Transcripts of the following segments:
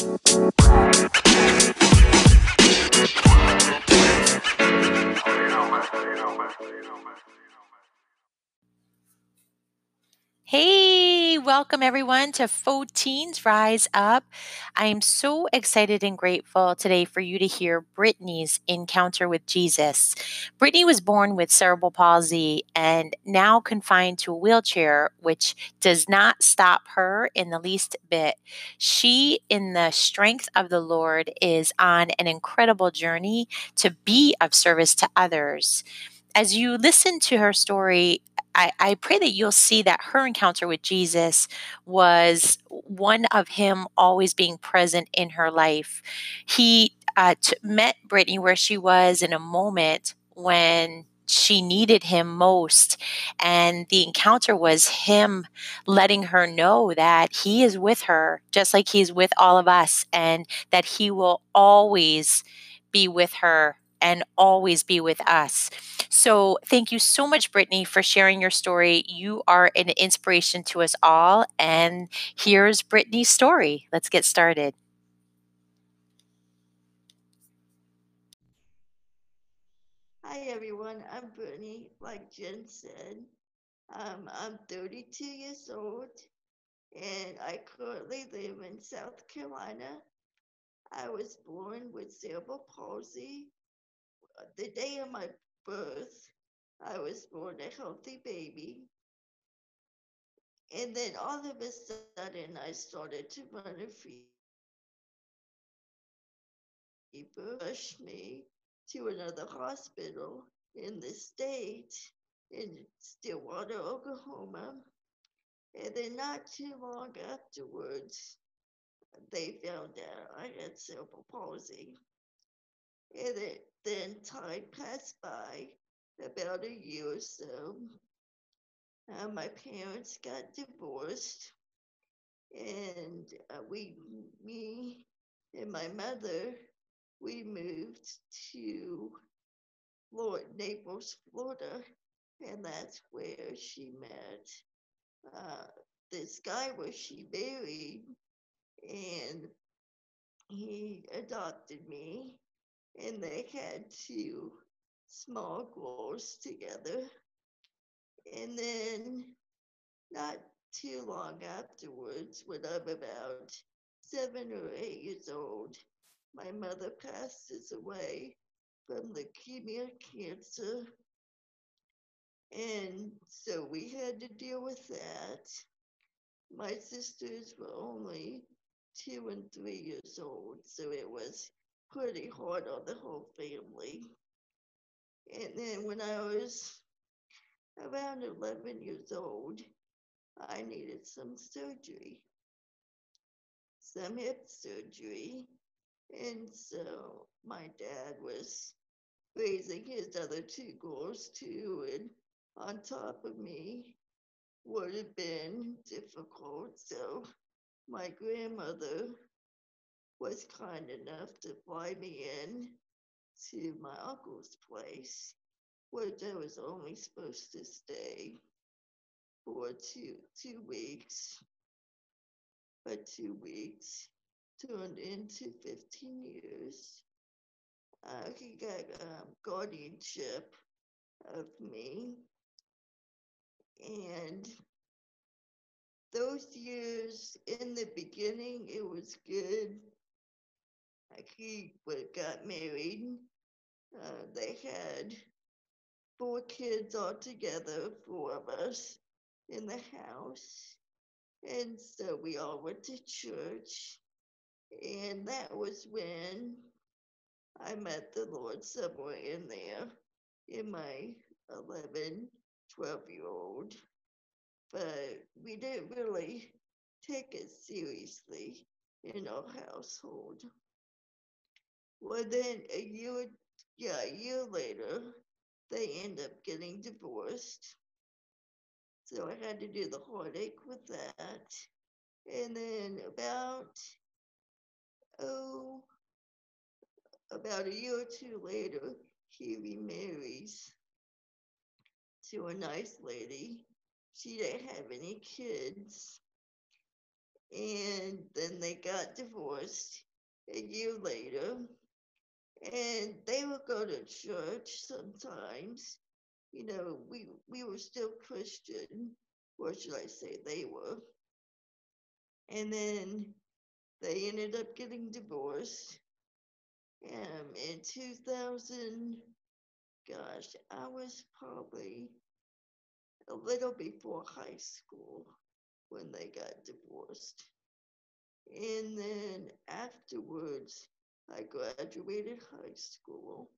Hey, welcome everyone to Faux Teens Rise Up. I am so excited and grateful today for you to hear Brittany's encounter with Jesus. Brittany was born with cerebral palsy and now confined to a wheelchair, which does not stop her in the least bit. She, in the strength of the Lord, is on an incredible journey to be of service to others as you listen to her story, I, I, pray that you'll see that her encounter with Jesus was one of him always being present in her life. He uh, t- met Brittany where she was in a moment when she needed him most. And the encounter was him letting her know that he is with her, just like he's with all of us, and that he will always be with her and always be with us. So, thank you so much, Brittany, for sharing your story. You are an inspiration to us all. And here's Brittany's story. Let's get started. Hi, everyone. I'm Brittany. Like Jen said, um, I'm 32 years old and I currently live in South Carolina. I was born with cerebral palsy the day of my birth, I was born a healthy baby. And then all of a sudden, I started to run a fever, rushed me to another hospital in the state in Stillwater, Oklahoma. And then not too long afterwards, they found out I had cerebral palsy. And it, then time passed by, about a year or so. Uh, my parents got divorced, and uh, we, me and my mother, we moved to Florida, Naples, Florida, and that's where she met uh, this guy where she married, and he adopted me and they had two small girls together. And then, not too long afterwards, when I'm about seven or eight years old, my mother passes away from leukemia cancer. And so we had to deal with that. My sisters were only two and three years old, so it was pretty hard on the whole family. And then when I was around 11 years old, I needed some surgery, some hip surgery. And so my dad was raising his other two girls too, and on top of me would have been difficult. So my grandmother was kind enough to fly me in to my uncle's place, which I was only supposed to stay for two two weeks. But two weeks turned into 15 years. Uh, he got um, guardianship of me. And those years in the beginning, it was good. He got married. Uh, they had four kids all together, four of us in the house. And so we all went to church. And that was when I met the Lord somewhere in there in my 11, 12 year old. But we didn't really take it seriously in our household. Well, then uh, a year, yeah, a year later, they end up getting divorced. So I had to do the heartache with that. And then about, oh, about a year or two later, he remarries to a nice lady. She didn't have any kids. and then they got divorced a year later. And they would go to church sometimes. You know, we we were still Christian, or should I say they were. And then they ended up getting divorced. Um, in 2000, gosh, I was probably a little before high school when they got divorced. And then afterwards, I graduated high school.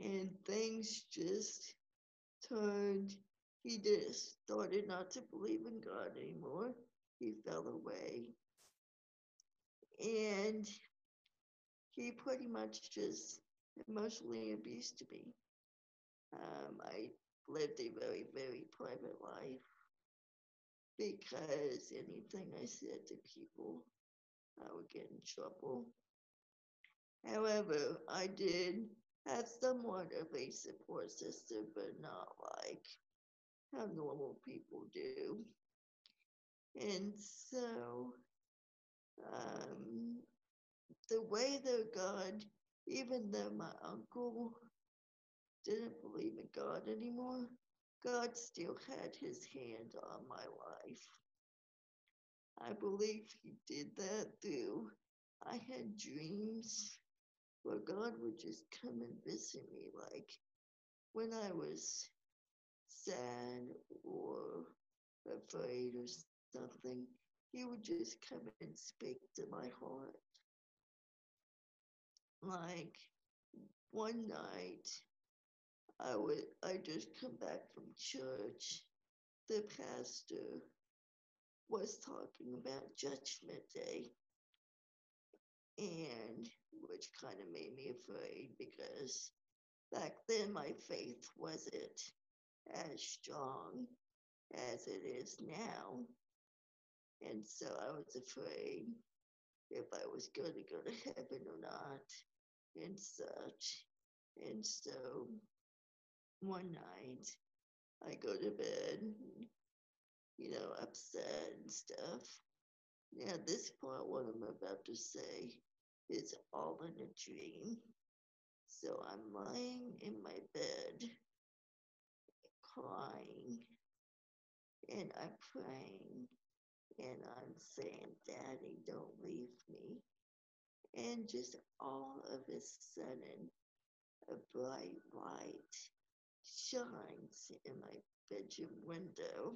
And things just turned. He just started not to believe in God anymore. He fell away. And he pretty much just emotionally abused me. Um, I lived a very, very private life because anything I said to people, I would get in trouble. However, I did have somewhat of a support system, but not like how normal people do. And so, um, the way that God, even though my uncle didn't believe in God anymore, God still had his hand on my life. I believe he did that through. I had dreams where God would just come and visit me, like when I was sad or afraid or something, he would just come and speak to my heart. Like one night, I would I just come back from church. The pastor was talking about Judgment Day, and which kind of made me afraid because back then my faith wasn't as strong as it is now. And so I was afraid if I was going to go to heaven or not and such. And so one night I go to bed, you know, upset and stuff. Now, this point, what I'm about to say, is all in a dream. So I'm lying in my bed, crying, and I'm praying, and I'm saying, Daddy, don't leave me. And just all of a sudden, a bright light shines in my bedroom window.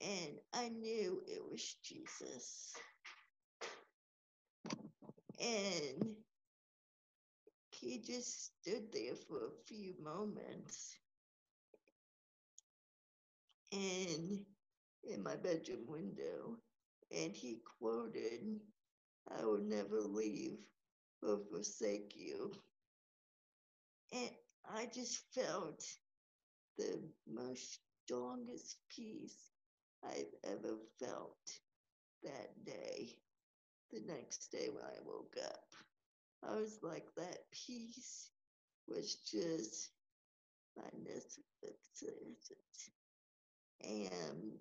And I knew it was Jesus. And he just stood there for a few moments. And in my bedroom window, and he quoted, I will never leave or forsake you. And I just felt the most strongest peace I've ever felt that day. The next day when I woke up, I was like, that peace was just magnificent. And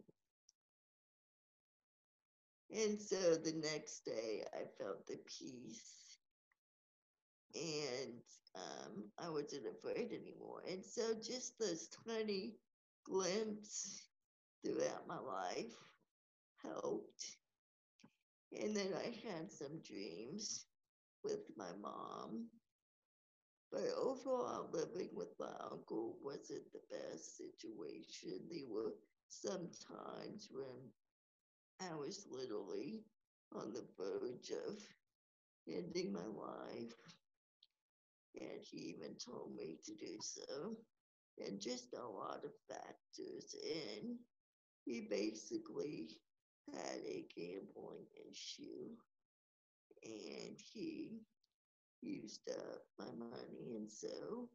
and so the next day I felt the peace and um, I wasn't afraid anymore. And so just those tiny glimpses throughout my life helped. And then I had some dreams with my mom. But overall, living with my uncle wasn't the best situation. There were some times when I was literally on the verge of ending my life. And he even told me to do so. And just a lot of factors. And he basically had a gambling issue. And he used up my money. And so,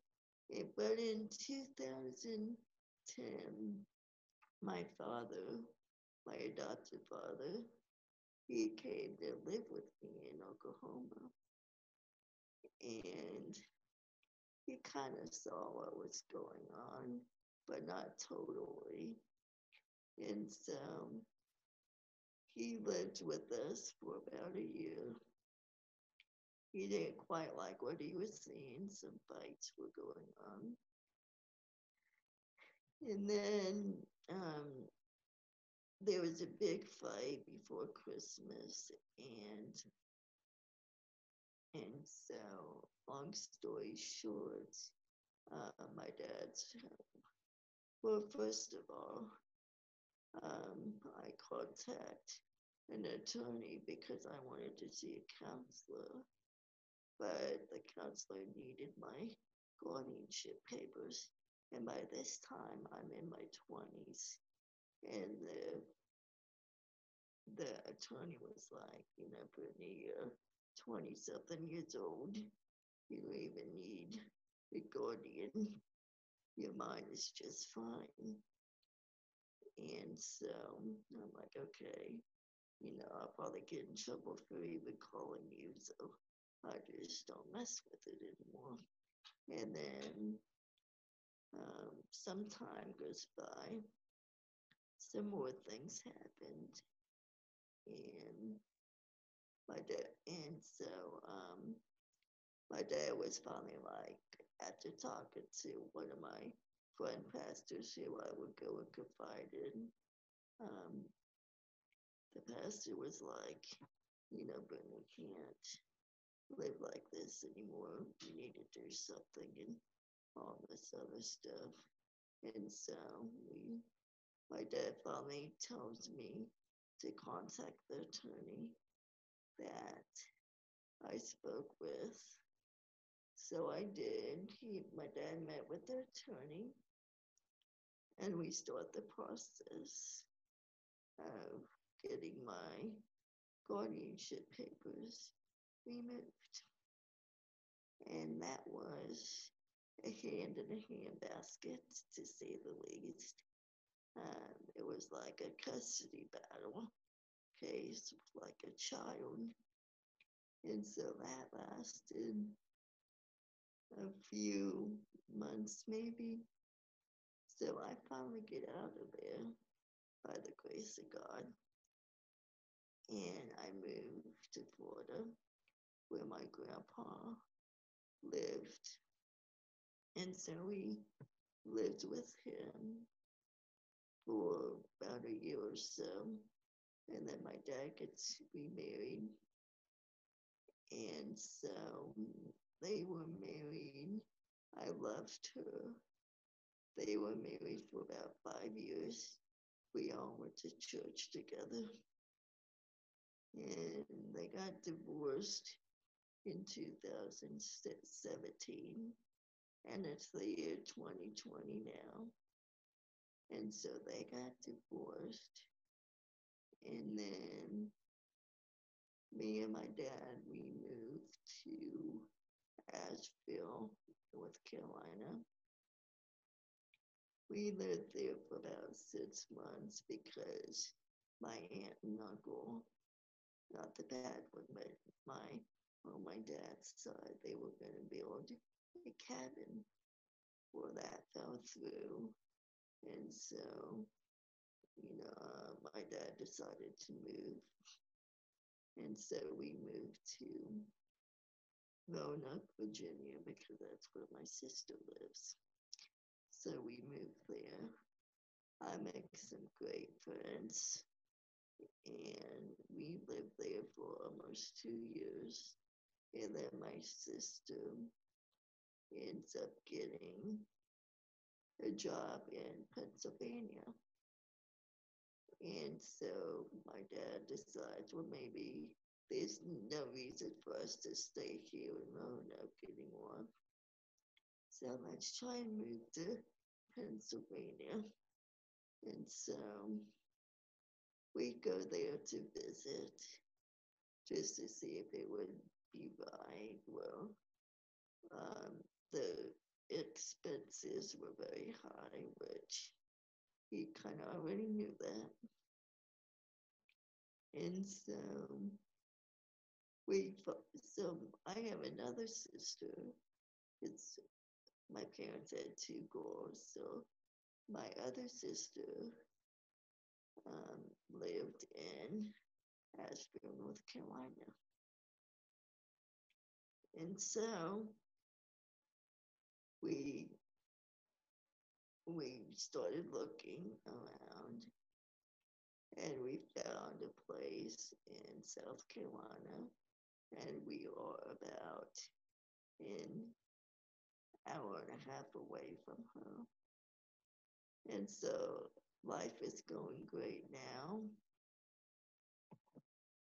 but in 2010, my father, my adopted father, he came to live with me in Oklahoma. And he kind of saw what was going on, but not totally. And so he lived with us for about a year. He didn't quite like what he was seeing. Some fights were going on. And then um, there was a big fight before Christmas, and and so long story short, uh, my dad's well, first of all, um, I contact an attorney because I wanted to see a counselor, but the counselor needed my guardianship papers, and by this time I'm in my twenties, and the the attorney was like, you know, Brittany, you're 20 something years old. You don't even need a guardian. Your mind is just fine. And so I'm like, okay, you know, I'll probably get in trouble for even calling you. So I just don't mess with it anymore. And then um, some time goes by, some more things happened and my dad and so um my dad was finally like after talking to one of my friend pastors who I would go and confide in, um, the pastor was like, you know, but we can't live like this anymore. We need to do something and all this other stuff. And so we my dad finally tells me to contact the attorney that I spoke with. So I did. He, my dad met with the attorney, and we start the process of getting my guardianship papers removed. And that was a hand in a hand basket, to say the least. Um, it was like a custody battle case, like a child. And so that lasted a few months, maybe. So I finally get out of there by the grace of God. And I moved to Florida where my grandpa lived. And so we lived with him for about a year or so. And then my dad gets remarried. And so they were married. I loved her. They were married for about five years. We all went to church together. And they got divorced in 2017. And it's the year 2020 now. And so they got divorced. And then me and my dad, we moved to Asheville, North Carolina. We lived there for about six months because my aunt and uncle, not the bad one, but my on my dad's side, they were going to build a cabin. Well, that fell through. And so, you know, uh, my dad decided to move. And so we moved to Roanoke, Virginia, because that's where my sister lives. So we moved there. I make some great friends. And we lived there for almost two years. And then my sister ends up getting a job in Pennsylvania. And so my dad decides, well, maybe there's no reason for us to stay here in Roanoke anymore. So let's try and move to Pennsylvania. And so we go there to visit just to see if it would be right. Well, um, the expenses were very high, which he kind of already knew that. And so we, so I have another sister. It's my parents had two girls, so my other sister um, lived in Asheville, North Carolina. And so we we started looking around and we found a place in South Carolina and we are about an hour and a half away from home. And so life is going great now.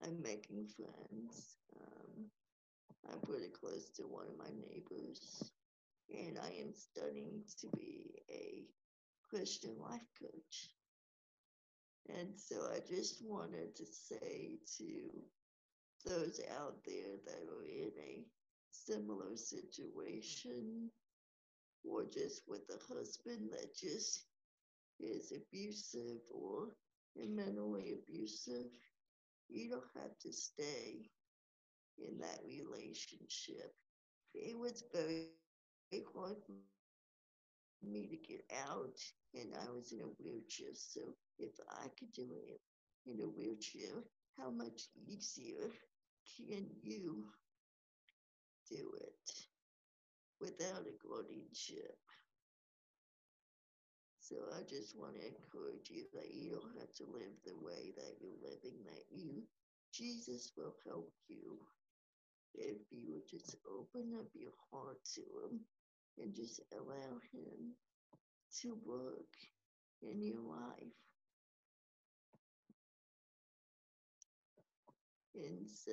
I'm making friends. Um, I'm pretty close to one of my neighbors, and I am studying to be a Christian life coach. And so I just wanted to say to those out there that are in a similar situation or just with a husband that just is abusive or mentally abusive, you don't have to stay in that relationship. It was very, hard for me to get out, and I was in a wheelchair. So if I could do it in a wheelchair, how much easier can you do it without a guardianship? So I just want to encourage you that you don't have to live the way that you're living, that you, Jesus will help you if you would just open up your heart to Him and just allow Him to work in your life. And so